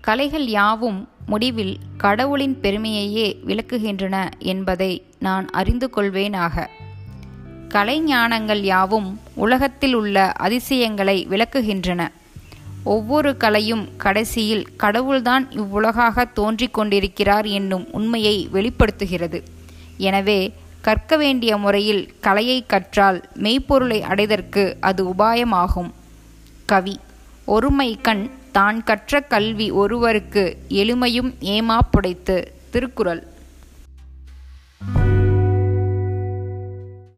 கலைகள் யாவும் முடிவில் கடவுளின் பெருமையையே விளக்குகின்றன என்பதை நான் அறிந்து கொள்வேனாக. கலைஞானங்கள் யாவும் உலகத்தில் உள்ள அதிசயங்களை விளக்குகின்றன. ஒவ்வொரு கலையும் கடைசியில் கடவுள்தான் இவ்வுலகாக தோன்றிக் கொண்டிருக்கிறார் என்னும் உண்மையை வெளிப்படுத்துகிறது. எனவே கற்க வேண்டிய முறையில் கலையை கற்றால் மெய்ப்பொருளை அடைதற்கு அது உபாயமாகும். கவி. ஒருமை கண் தான் கற்ற கல்வி ஒருவருக்கு எளிமையும் ஏமாப்புடைத்து திருக்குறள்.